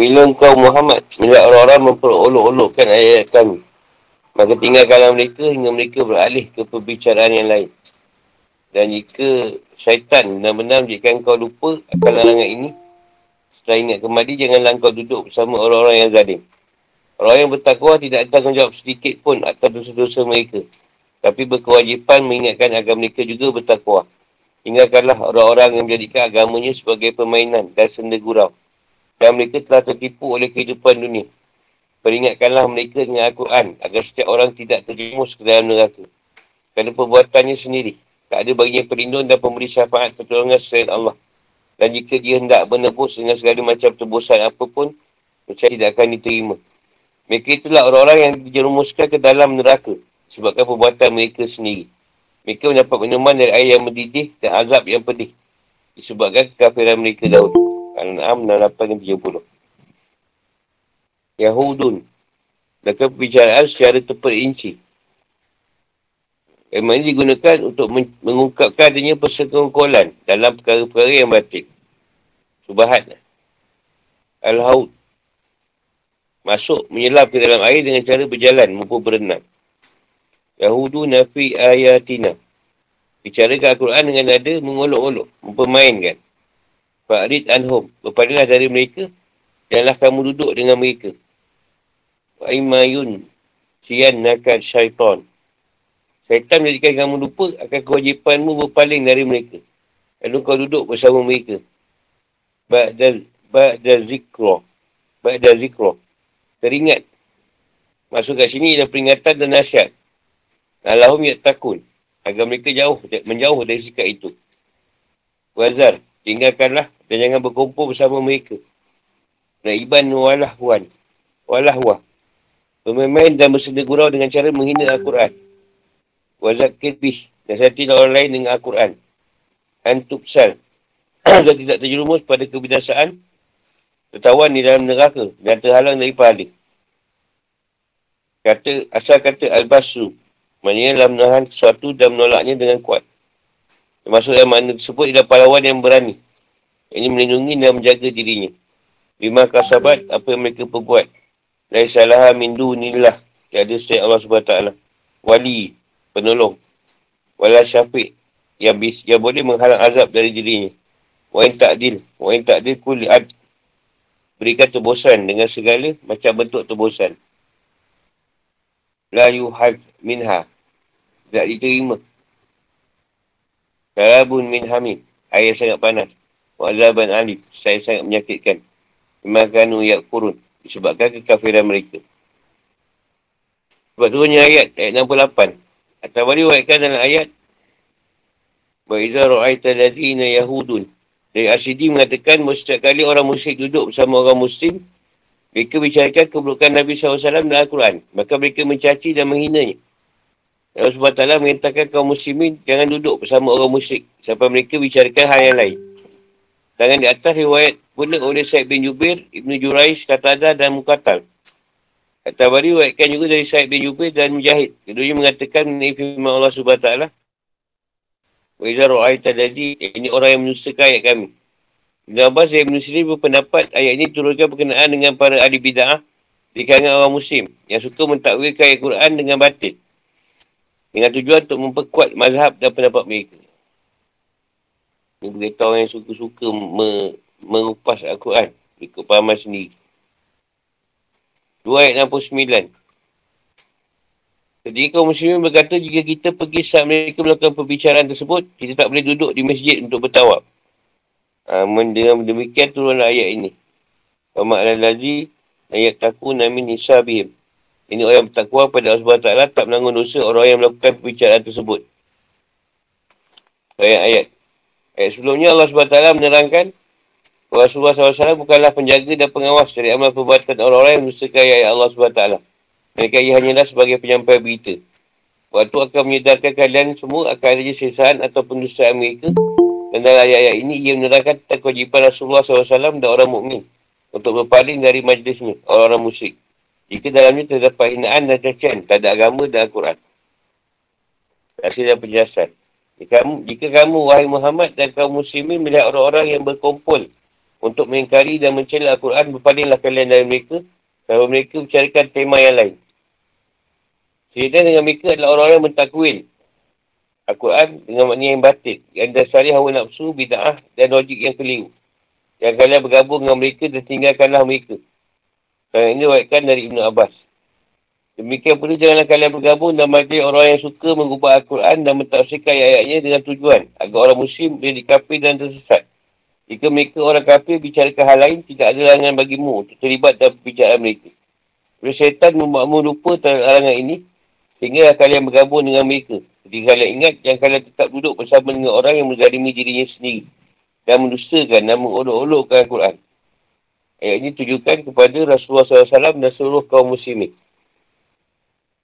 Speaker 1: Apabila engkau Muhammad melihat orang-orang memperolok-olokkan ayat kami, maka tinggalkanlah mereka hingga mereka beralih ke perbicaraan yang lain. Dan jika syaitan benar-benar menjadikan kau lupa akan larangan ini, setelah ingat kembali, janganlah kau duduk bersama orang-orang yang zalim. Orang yang bertakwa tidak ada tanggungjawab sedikit pun atas dosa-dosa mereka. Tapi berkewajipan mengingatkan agar mereka juga bertakwa. Tinggalkanlah orang-orang yang menjadikan agamanya sebagai permainan dan senda gurau dan mereka telah tertipu oleh kehidupan dunia. Peringatkanlah mereka dengan Al-Quran agar setiap orang tidak terjemus ke dalam neraka. Kerana perbuatannya sendiri. Tak ada baginya perlindung dan pemberi syafaat pertolongan selain Allah. Dan jika dia hendak menebus dengan segala macam tebusan apapun, percaya tidak akan diterima. Mereka itulah orang-orang yang dijerumuskan ke dalam neraka. sebabkan perbuatan mereka sendiri. Mereka mendapat minuman dari air yang mendidih dan azab yang pedih. Disebabkan kekafiran mereka dahulu. Al-An'am 68-70. Yahudun. Mereka perbicaraan secara terperinci. Memang ini digunakan untuk mengungkapkan adanya persekongkolan dalam perkara-perkara yang batik. Subahat. Al-Haud. Masuk menyelam ke dalam air dengan cara berjalan maupun berenang. Yahudu nafi ayatina. Bicara ke Al-Quran dengan nada mengolok-olok, mempermainkan. Fa'rid anhum. Berpadalah dari mereka, janganlah kamu duduk dengan mereka. Wa'imayun siyan nakad syaitan. Syaitan menjadikan kamu lupa akan kewajipanmu berpaling dari mereka. Lalu kau duduk bersama mereka. Ba'da, ba'da zikro. Ba'da zikro. Teringat. Masuk kat sini ada peringatan dan nasihat. Allahum yak takun. Agar mereka jauh, menjauh dari sikap itu. Wazar, tinggalkanlah dan jangan berkumpul bersama mereka. Naiban walah wan. Walah wah. Bermain dan bersenda gurau dengan cara menghina Al-Quran. Wazar kirbih. Dan saya orang lain dengan Al-Quran. Antupsal. Dan tidak terjerumus pada kebinasaan. Tertawan di dalam neraka. Dan terhalang dari pahala. Kata, asal kata Al-Basu. Maksudnya dalam menahan sesuatu dan menolaknya dengan kuat. Termasuk dalam makna tersebut ialah pahlawan yang berani. Ini melindungi dan menjaga dirinya. Lima kasabat apa yang mereka perbuat. Lai salah mindu nilah. Tiada setiap Allah SWT. Wali, penolong. Wala syafiq. Yang, bis, yang boleh menghalang azab dari dirinya. Wa in ta'dil. Wa in ta'dil kuli ad. Berikan terbosan dengan segala macam bentuk terbosan. La yuhad minha. Tak diterima. Karabun min hamid. Air sangat panas. Wa'zaban alif. Saya sangat menyakitkan. Imakanu yak kurun. Disebabkan kekafiran mereka. Sebab turunnya ayat. Ayat 68. Atau balik waitkan dalam ayat. Wa'idha ru'aita ladhina yahudun. Dari Asyidi mengatakan, setiap kali orang musyrik duduk bersama orang muslim, mereka bicarakan keburukan Nabi SAW dalam Al-Quran. Maka mereka mencaci dan menghinanya. Allah SWT mengatakan kaum muslimin jangan duduk bersama orang musyrik. Sampai mereka bicarakan hal yang lain. Tangan di atas riwayat pula oleh Syed bin Jubir, Ibn Juraish, Qatada dan Mukatal. At-Tabari riwayatkan juga dari Syed bin Jubir dan Mujahid. Keduanya mengatakan mengenai firman Allah SWT. Wa iza ru'aita ini orang yang menyusahkan ayat kami. Ibn Abbas dan Ibn Sirin berpendapat ayat ini turunkan berkenaan dengan para ahli bid'ah di kalangan orang muslim yang suka mentakwilkan ayat Quran dengan batin. Dengan tujuan untuk memperkuat mazhab dan pendapat mereka. Ini beritahu orang yang suka-suka me, mengupas Al-Quran. Ikut pahaman sendiri. 2 ayat 69. Jadi kaum muslimin berkata jika kita pergi saat mereka melakukan perbicaraan tersebut, kita tak boleh duduk di masjid untuk bertawab. Ha, dengan demikian turunlah ayat ini. Wa ma'ala lazi ayat taku namin hisabihim. Ini orang bertakwa pada Allah SWT tak menanggung dosa orang yang melakukan perbicaraan tersebut. Ayat-ayat. Ayat sebelumnya Allah SWT menerangkan Rasulullah SAW bukanlah penjaga dan pengawas dari amal perbuatan orang-orang yang mendustakan ayat Allah SWT. Mereka ia hanyalah sebagai penyampai berita. Waktu akan menyedarkan kalian semua akan ada sesaan atau pendustaan mereka dan dalam ayat-ayat ini, ia menerangkan tentang kewajipan Rasulullah SAW dan orang mukmin untuk berpaling dari majlisnya, orang-orang musyrik. Jika dalamnya terdapat hinaan dan cacian, tak ada agama dan Al-Quran. Hasil dan penjelasan. Jika kamu, jika kamu, wahai Muhammad dan kaum muslimin melihat orang-orang yang berkumpul untuk mengingkari dan mencela Al-Quran, berpalinglah kalian dari mereka kalau mereka bicarakan tema yang lain. Cerita dengan mereka adalah orang-orang yang mentakwil Al-Quran dengan makna yang batin. Yang dasari hawa nafsu, bida'ah dan logik yang keliru. Yang kalian bergabung dengan mereka dan tinggalkanlah mereka. Dan ini wakilkan dari Ibn Abbas. Demikian pula janganlah kalian bergabung dan majlis orang yang suka mengubah Al-Quran dan mentafsirkan ayat-ayatnya dengan tujuan agar orang muslim menjadi kafir dan tersesat. Jika mereka orang kafir bicarakan hal lain, tidak ada larangan bagimu untuk terlibat dalam perbicaraan mereka. Bila syaitan membuatmu lupa terhadap larangan ini, sehingga kalian bergabung dengan mereka. Jadi kalian ingat yang kalian tetap duduk bersama dengan orang yang menzalimi dirinya sendiri. Dan mendustakan dan mengolok-olokkan Al-Quran. Ayat ini tujukan kepada Rasulullah SAW dan seluruh kaum muslimin.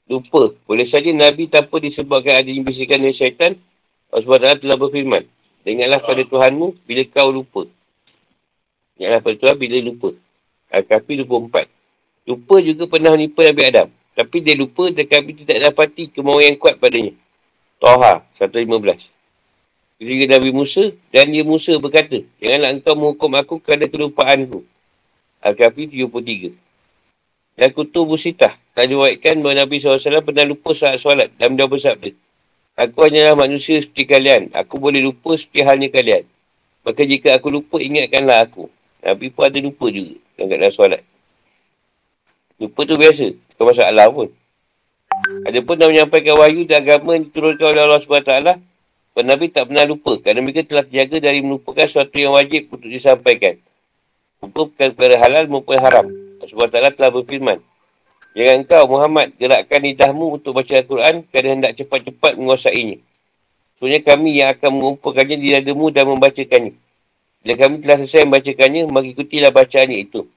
Speaker 1: Lupa. Boleh saja Nabi tanpa disebabkan adanya bisikan dari syaitan, Allah SWT telah berfirman. Ingatlah pada Tuhanmu bila kau lupa. Ingatlah pada Tuhan bila lupa. Al-Kahfi 24. Lupa juga pernah menipu Nabi Adam. Tapi dia lupa dan kami tidak dapati kemauan yang kuat padanya. Toha 115. Ketika Nabi Musa dan dia Musa berkata, Janganlah engkau menghukum aku kerana kelupaanku. Al-Kahfi 73. Dan kutu Busitah tak diwakilkan bahawa Nabi SAW pernah lupa saat solat dan dia bersabda. Aku hanyalah manusia seperti kalian. Aku boleh lupa seperti halnya kalian. Maka jika aku lupa, ingatkanlah aku. Nabi pun ada lupa juga dalam solat. Lupa tu biasa. Bukan masalah pun. Ada pun dah menyampaikan wahyu dan agama yang diturunkan oleh Allah SWT Nabi tak pernah lupa kerana mereka telah terjaga dari melupakan sesuatu yang wajib untuk disampaikan. Lupa perkara halal maupun haram. Allah telah berfirman. Jangan engkau Muhammad gerakkan lidahmu untuk baca Al-Quran kerana hendak cepat-cepat menguasainya. Sebenarnya kami yang akan mengumpulkannya di dadamu dan membacakannya. Bila kami telah selesai membacakannya, maka ikutilah bacaannya itu.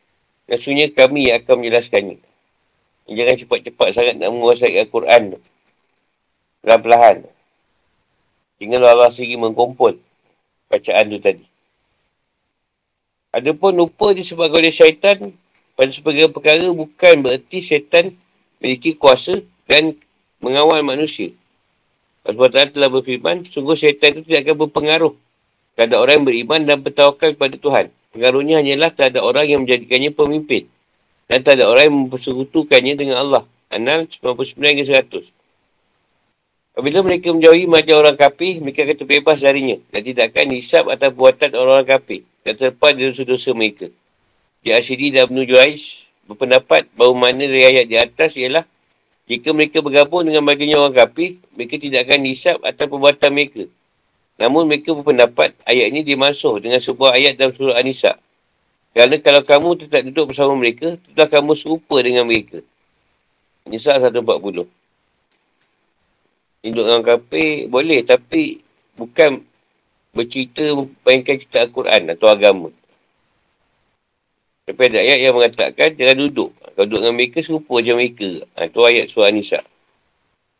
Speaker 1: Dan sebenarnya kami yang akan menjelaskannya. Jangan cepat-cepat sangat nak menguasai Al-Quran. Perlahan-lahan. Tinggal Allah sendiri mengkumpul bacaan tu tadi. Adapun lupa disebabkan oleh syaitan pada sebagai perkara bukan bererti syaitan memiliki kuasa dan mengawal manusia. Allah SWT telah berfirman, sungguh syaitan itu tidak akan berpengaruh terhadap orang yang beriman dan bertawakal kepada Tuhan. Pengaruhnya hanyalah terhadap orang yang menjadikannya pemimpin dan terhadap orang yang mempersekutukannya dengan Allah. Anal 99 100. Apabila mereka menjauhi macam orang kafir, mereka akan terbebas darinya dan tidak akan hisap atas buatan orang-orang kafir dan terlepas dari dosa-dosa mereka. Di Asyidi dan Ibn Juraish berpendapat bahawa mana dari ayat di atas ialah jika mereka bergabung dengan bagiannya orang kafir, mereka tidak akan hisap atas perbuatan mereka. Namun mereka berpendapat ayat ini dimasuk dengan sebuah ayat dalam surah An-Nisa. Kerana kalau kamu tetap duduk bersama mereka, tetap kamu serupa dengan mereka. Nisa 140. Hidup dengan kafir boleh tapi bukan bercerita membayangkan cerita Al-Quran atau agama. Tapi ada ayat yang mengatakan jangan duduk. Kalau duduk dengan mereka serupa macam mereka. Ha, itu ayat surah Nisa.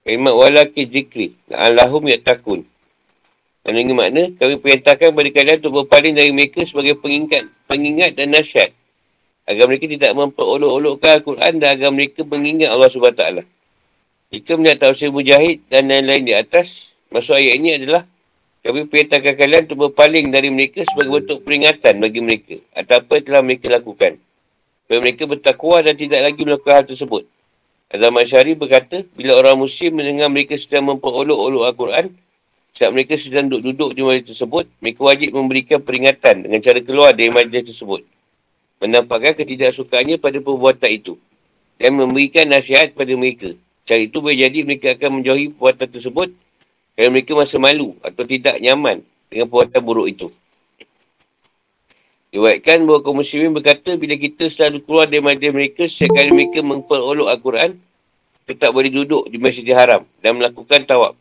Speaker 1: Kalimat walaki zikri. Allahum takun. Dan ini makna kami perintahkan kepada kalian untuk berpaling dari mereka sebagai pengingat, pengingat dan nasihat. Agar mereka tidak memperolok-olokkan Al-Quran dan agar mereka mengingat Allah SWT. Jika melihat tafsir mujahid dan lain-lain di atas, maksud ayat ini adalah kami perintahkan kalian untuk berpaling dari mereka sebagai bentuk peringatan bagi mereka atau apa yang telah mereka lakukan. Supaya mereka bertakwa dan tidak lagi melakukan hal tersebut. Azam Masyari berkata, bila orang muslim mendengar mereka sedang memperolok-olok Al-Quran, saat mereka sedang duduk-duduk di majlis tersebut, mereka wajib memberikan peringatan dengan cara keluar dari majlis tersebut. Menampakkan ketidaksukaannya pada perbuatan itu. Dan memberikan nasihat kepada mereka Cara itu boleh jadi mereka akan menjauhi perbuatan tersebut kerana mereka masa malu atau tidak nyaman dengan perbuatan buruk itu. Diwakilkan bahawa kaum muslimin berkata bila kita selalu keluar dari majlis mereka setiap kali mereka memperolok Al-Quran kita tak boleh duduk di Masjidil Haram dan melakukan tawab.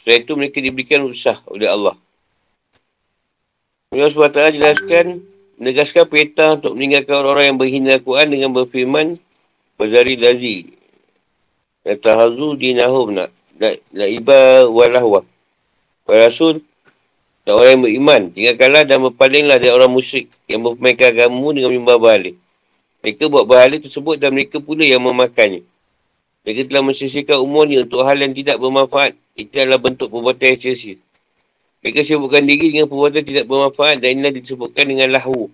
Speaker 1: Setelah itu mereka diberikan usah oleh Allah. Allah SWT jelaskan menegaskan perintah untuk meninggalkan orang-orang yang berhina Al-Quran dengan berfirman Bazari Lazi Yatahazu dinahum nak La'iba walahwa Wa Rasul Dan orang yang beriman. Tinggalkanlah dan berpalinglah dari orang musyrik Yang mempermainkan agamamu dengan mimbah balik Mereka buat bahala tersebut Dan mereka pula yang memakannya. Mereka telah mensisihkan umurnya Untuk hal yang tidak bermanfaat. Itu adalah bentuk perbuatan yang sia Mereka sibukkan diri dengan perbuatan tidak bermanfaat Dan inilah disebutkan dengan lahu.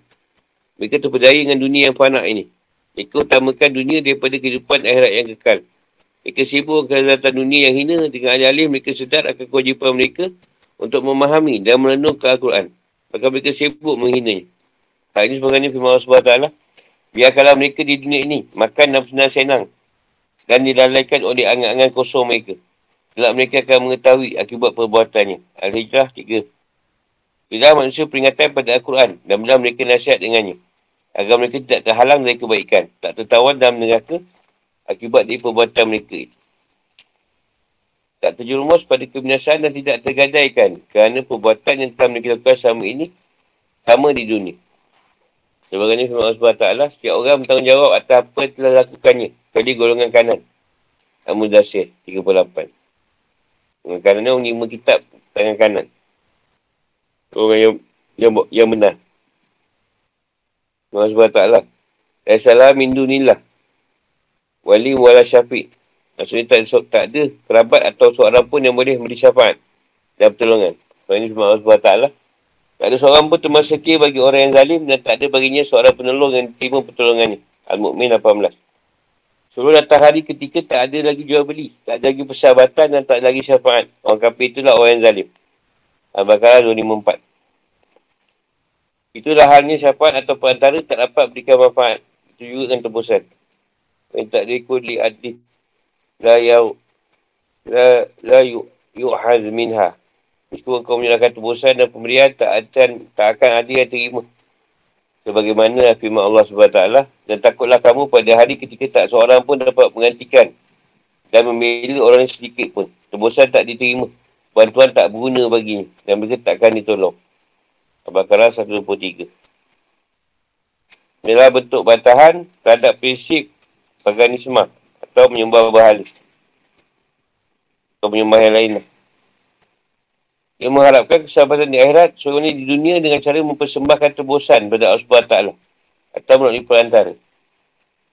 Speaker 1: Mereka terpedaya dengan dunia yang panak ini. Mereka utamakan dunia daripada kehidupan akhirat yang kekal mereka sibuk kehadatan dunia yang hina dengan alih-alih mereka sedar akan kewajipan mereka untuk memahami dan merenungkan Al-Quran. Maka mereka sibuk menghinanya. Hal ini sebenarnya firman Allah SWT. Biarkanlah mereka di dunia ini makan dan senang-senang dan dilalaikan oleh angan-angan kosong mereka. Sebab mereka akan mengetahui akibat perbuatannya. Al-Hijrah 3. Bila manusia peringatan pada Al-Quran dan bila mereka nasihat dengannya. Agar mereka tidak terhalang dari kebaikan. Tak tertawan dalam neraka akibat dari perbuatan mereka itu. Tak terjerumus pada kebinasaan dan tidak tergadaikan kerana perbuatan yang telah mereka lakukan selama ini sama di dunia. Sebagainya firman Allah SWT, setiap orang bertanggungjawab atas apa yang telah lakukannya kepada golongan kanan. Al-Mudasir 38. Kerana orang lima kitab tangan kanan. Orang yang, yang, yang benar. Allah SWT lah. Wali wala syafiq. Maksudnya tak, tak ada kerabat atau seorang pun yang boleh beri syafaat dan pertolongan. Sebab ini Allah SWT lah. Tak ada seorang pun setia bagi orang yang zalim dan tak ada baginya seorang penolong yang terima pertolongannya. Al-Mu'min 18. Sebelum datang hari ketika tak ada lagi jual beli. Tak ada lagi persahabatan dan tak ada lagi syafaat. Orang kafir itulah orang yang zalim. Al-Baqarah 254. Itulah halnya syafaat atau perantara tak dapat berikan manfaat. Itu juga kan tebusan. Tak diikut li adid. La yau. La, la yu, yu'haz minha. Meskipun kau menyalahkan tebusan dan pemberian tak akan, tak akan ada yang terima sebagaimana firman Allah SWT dan takutlah kamu pada hari ketika tak seorang pun dapat menggantikan dan memilih orang yang sedikit pun tebusan tak diterima bantuan tak berguna baginya dan mereka takkan ditolong Al-Baqarah 123 Inilah bentuk bantahan terhadap prinsip paganisme atau menyembah berhala atau menyembah yang lain lah. Ia mengharapkan kesabaran di akhirat seorang ini di dunia dengan cara mempersembahkan tebusan pada Allah SWT atau melalui perantara.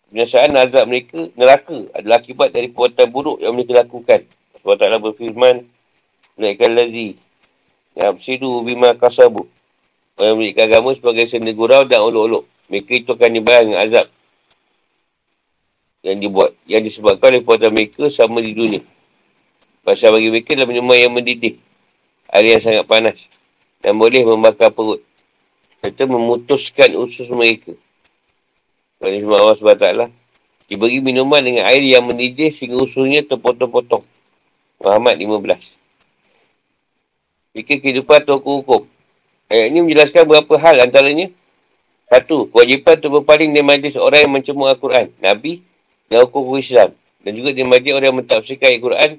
Speaker 1: Penyelesaian azab mereka, neraka adalah akibat dari perbuatan buruk yang mereka lakukan. Allah SWT berfirman, Mereka lazi, Yabsidu bima kasabu. Orang yang agama sebagai senda gurau dan olok-olok. Mereka itu akan dibayar dengan azab yang dibuat. Yang disebabkan oleh perbuatan mereka sama di dunia. Pasal bagi mereka adalah minuman yang mendidih hari yang sangat panas dan boleh membakar perut serta memutuskan usus mereka. Kalau semua Allah SWT diberi minuman dengan air yang mendidih sehingga ususnya terpotong-potong. Muhammad 15. Fikir kehidupan atau hukum. Ayat ini menjelaskan beberapa hal antaranya. Satu, kewajipan untuk berpaling dari majlis orang yang mencemur Al-Quran, Nabi dan hukum Islam. Dan juga di majlis orang yang mentafsirkan Al-Quran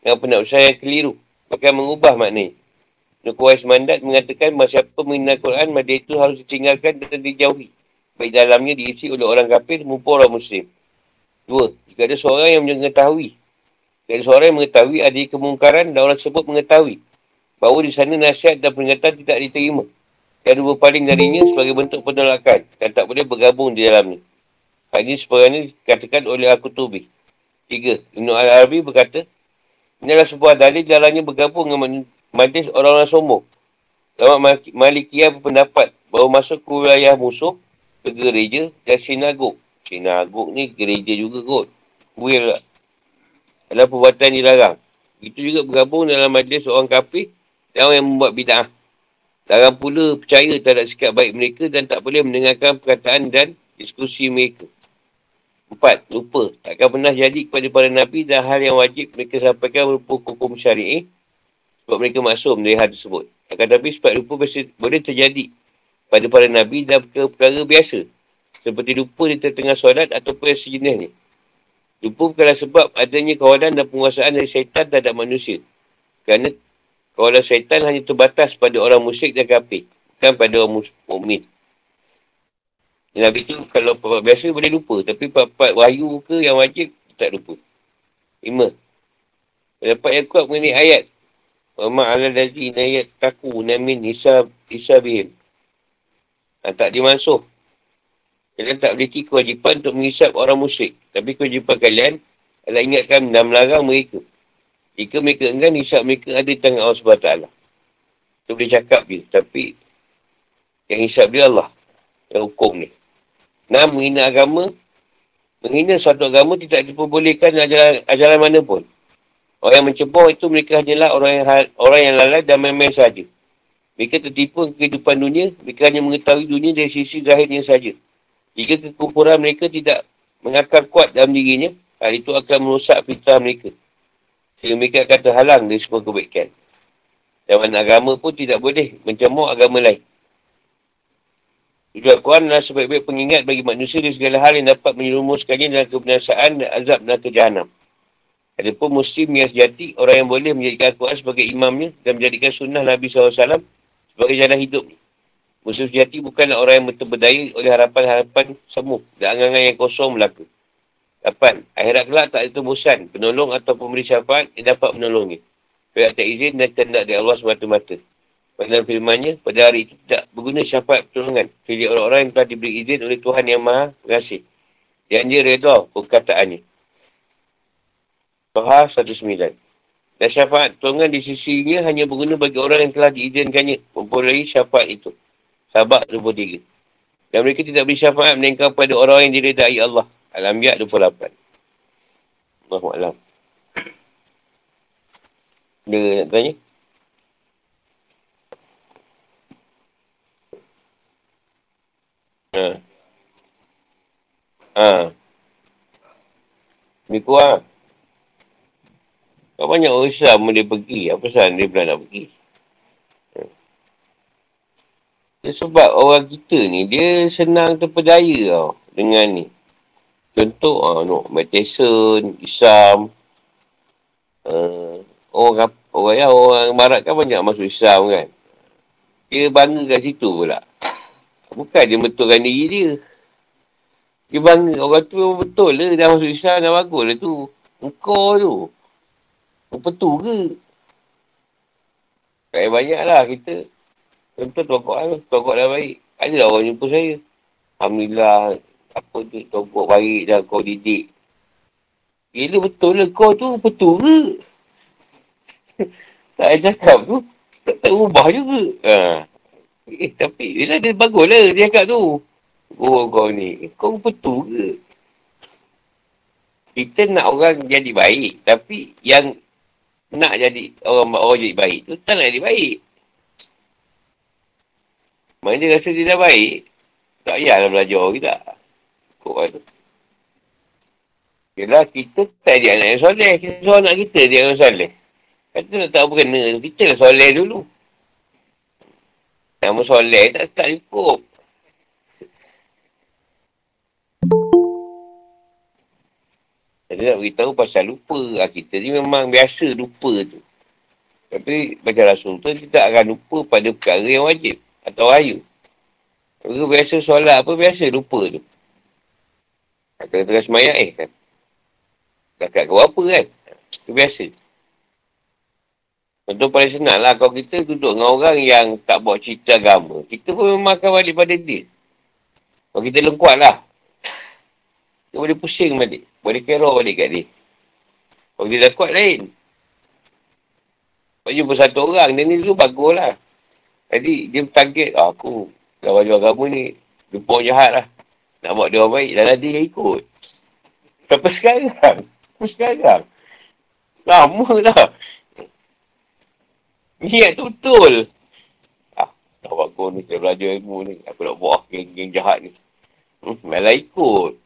Speaker 1: dengan penafsiran yang keliru. Bahkan mengubah maknanya. Nukuwais Mandat mengatakan bahawa siapa mengenal Quran, maka itu harus ditinggalkan dan dijauhi. Baik dalamnya diisi oleh orang kafir maupun orang muslim. Dua, jika ada seorang yang mengetahui. Jika ada seorang yang mengetahui ada kemungkaran dan orang tersebut mengetahui bahawa di sana nasihat dan peringatan tidak diterima. Dan berpaling darinya sebagai bentuk penolakan dan tak boleh bergabung di dalamnya. Hal ini dikatakan oleh Al-Qutubi. Tiga, Ibn Al-Arabi berkata, Inilah sebuah dalil jalannya bergabung dengan majlis orang-orang sombong. Ulama Malikiyah berpendapat bahawa masuk ke wilayah musuh ke gereja dan sinagog. Sinagog ni gereja juga kot. Will lah. Adalah perbuatan dilarang. Itu juga bergabung dalam majlis orang kafir dan orang yang membuat bid'ah. Larang pula percaya terhadap sikap baik mereka dan tak boleh mendengarkan perkataan dan diskusi mereka. Empat, lupa. Takkan pernah jadi kepada para Nabi dan hal yang wajib mereka sampaikan berupa hukum syari'i sebab mereka maksum dari hal tersebut. Akan tapi sebab lupa biasa boleh terjadi pada para Nabi dan perkara biasa. Seperti lupa di tengah solat ataupun yang sejenisnya. Lupa bukanlah sebab adanya kawalan dan penguasaan dari syaitan terhadap manusia. Kerana kawalan syaitan hanya terbatas pada orang musyrik dan kafir. Bukan pada orang mukmin. Nabi tu kalau bapak biasa boleh lupa. Tapi bapak wahyu ke yang wajib, tak lupa. Lima. Dapat yang kuat mengenai ayat. Wa ala dazi ayat taku namin isa, isa bihim. Ha, tak dimansuh. Kalian tak memiliki kewajipan untuk mengisap orang musyrik. Tapi kewajipan kalian adalah ingatkan dan melarang mereka. Jika mereka enggan, hisap mereka ada di tangan Allah SWT. Itu boleh cakap je. Tapi yang hisap dia Allah. Yang hukum ni. Nah, menghina agama, menghina suatu agama tidak diperbolehkan ajaran, ajaran mana pun. Orang yang mencebur itu mereka hanyalah orang yang orang yang lalai dan main-main sahaja. Mereka tertipu kehidupan dunia, mereka hanya mengetahui dunia dari sisi zahirnya saja. Jika kekumpulan mereka tidak mengakar kuat dalam dirinya, hal itu akan merosak fitrah mereka. Sehingga mereka akan terhalang dari semua kebaikan. Dan agama pun tidak boleh mencemur agama lain. Juga Al-Quran adalah sebaik-baik pengingat bagi manusia di segala hal yang dapat menyerumuskannya dalam kebinasaan dan azab dan kejahanam. Ada pun muslim yang sejati, orang yang boleh menjadikan Al-Quran sebagai imamnya dan menjadikan sunnah Nabi SAW sebagai jalan hidup. Muslim sejati bukanlah orang yang berdaya oleh harapan-harapan semu dan angan-angan yang kosong belaka. Lapan, akhirat kelak tak ada tembusan, penolong atau pemberi syafaat yang dapat menolongnya. Pihak tak izin dan kendak dari Allah semata-mata. Pada firmannya, pada hari itu tidak berguna syafaat pertolongan. Pilih orang-orang yang telah diberi izin oleh Tuhan yang maha berkasih. Yang dia redha perkataannya. Toha 19. Dan syafaat pertolongan di sisinya hanya berguna bagi orang yang telah diizinkannya memperoleh syafaat itu. Sahabat 23. Dan mereka tidak beri syafaat meningkat pada orang yang diredai Allah. Al-Anbiya 28. Allahu'alam. Dia nak tanya? Ha. Ha. Ni kuat. Kau banyak orang Islam dia pergi. Apa sahaja dia pernah nak pergi? Ha. Sebab orang kita ni, dia senang terpedaya tau dengan ni. Contoh, uh, no, Matt Tyson, Islam. Uh, orang, orang, ya, orang barat kan banyak masuk Islam kan. Dia bangga kat situ pula. Bukan dia betulkan diri dia. Dia bangga. Orang tu betul lah. Dah masuk Islam dah bagus lah tu. Engkau tu. Tu ke? Kayak banyak lah kita. Contoh tokok lah. Tokok dah baik. Ada lah orang jumpa saya. Alhamdulillah. Apa tu tokok baik dah kau didik. Gila betul lah kau tu. Betul ke? tak ada cakap tu. Tak, tak ubah juga. Ha. Eh, tapi dia, dia bagus lah dia cakap tu. Oh kau ni, kau betul ke? Kita nak orang jadi baik. Tapi yang nak jadi orang orang jadi baik tu tak nak jadi baik. Mana dia rasa dia dah baik. Tak payahlah belajar kita. Kok kan tu. Yelah kita tak jadi anak yang soleh. Kita suruh anak kita dia yang soleh. Kata nak tahu apa kena. Kita lah soleh dulu. Nama soleh tak start cukup. Jadi nak beritahu pasal lupa. Ah, kita ni memang biasa lupa tu. Tapi macam Rasul tu, kita akan lupa pada perkara yang wajib. Atau ayu. Kalau biasa solat apa, biasa lupa tu. Kalau tengah semayang, eh kan. Dekat kau apa kan. Itu biasa. Contoh paling senang lah. Kalau kita duduk dengan orang yang tak buat cerita agama. Kita pun memang akan balik pada dia. Kalau kita lengkuat lah. Kita boleh pusing balik. Boleh kera balik kat dia. Kalau dia dah kuat lain. Kalau jumpa satu orang. Dia ni dulu bagus lah. Jadi dia target. Oh, aku dah baju agama ni. Dupuk jahat lah. Nak buat dia orang baik. Dan dia ikut. Sampai sekarang. Sampai sekarang. Lama lah. Niat tu betul. Ah, tak bagus ni, saya belajar ilmu ni. Aku nak buat geng-geng jahat ni. Hmm, malah ikut.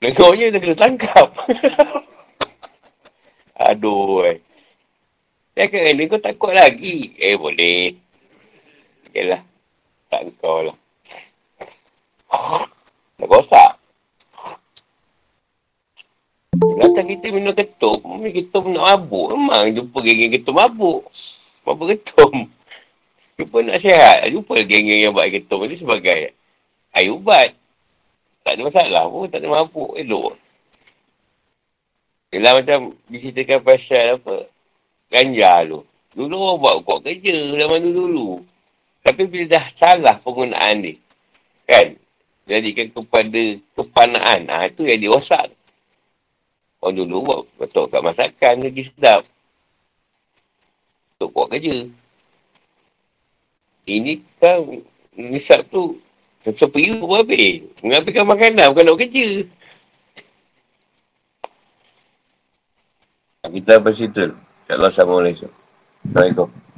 Speaker 1: Dengarnya dia kena tangkap. Aduh. Eh. Dia kata, ni kau takut lagi. Eh, boleh. Yalah. Tak kau lah. Dah gosak. Belakang kita minum ketum, ketum nak mabuk. Memang jumpa geng-geng ketum mabuk. Mabuk ketum. Jumpa nak sihat. Jumpa geng-geng yang buat ketum ni sebagai air ubat. Tak ada masalah pun, tak ada mabuk. Elok. Yelah macam diceritakan pasal apa. Ganja tu. Dulu orang buat kuat kerja zaman dulu-dulu. Tapi bila dah salah penggunaan ni. Kan? Jadikan kepada kepanaan. Ha, itu yang dirosak. Orang dulu buat betul kat masakan lagi sedap. Untuk buat kerja. Ini kan misap tu pergi pun habis. Mengambilkan makanan bukan nak kerja. Kita bersitu. InsyaAllah Assalamualaikum. Assalamualaikum.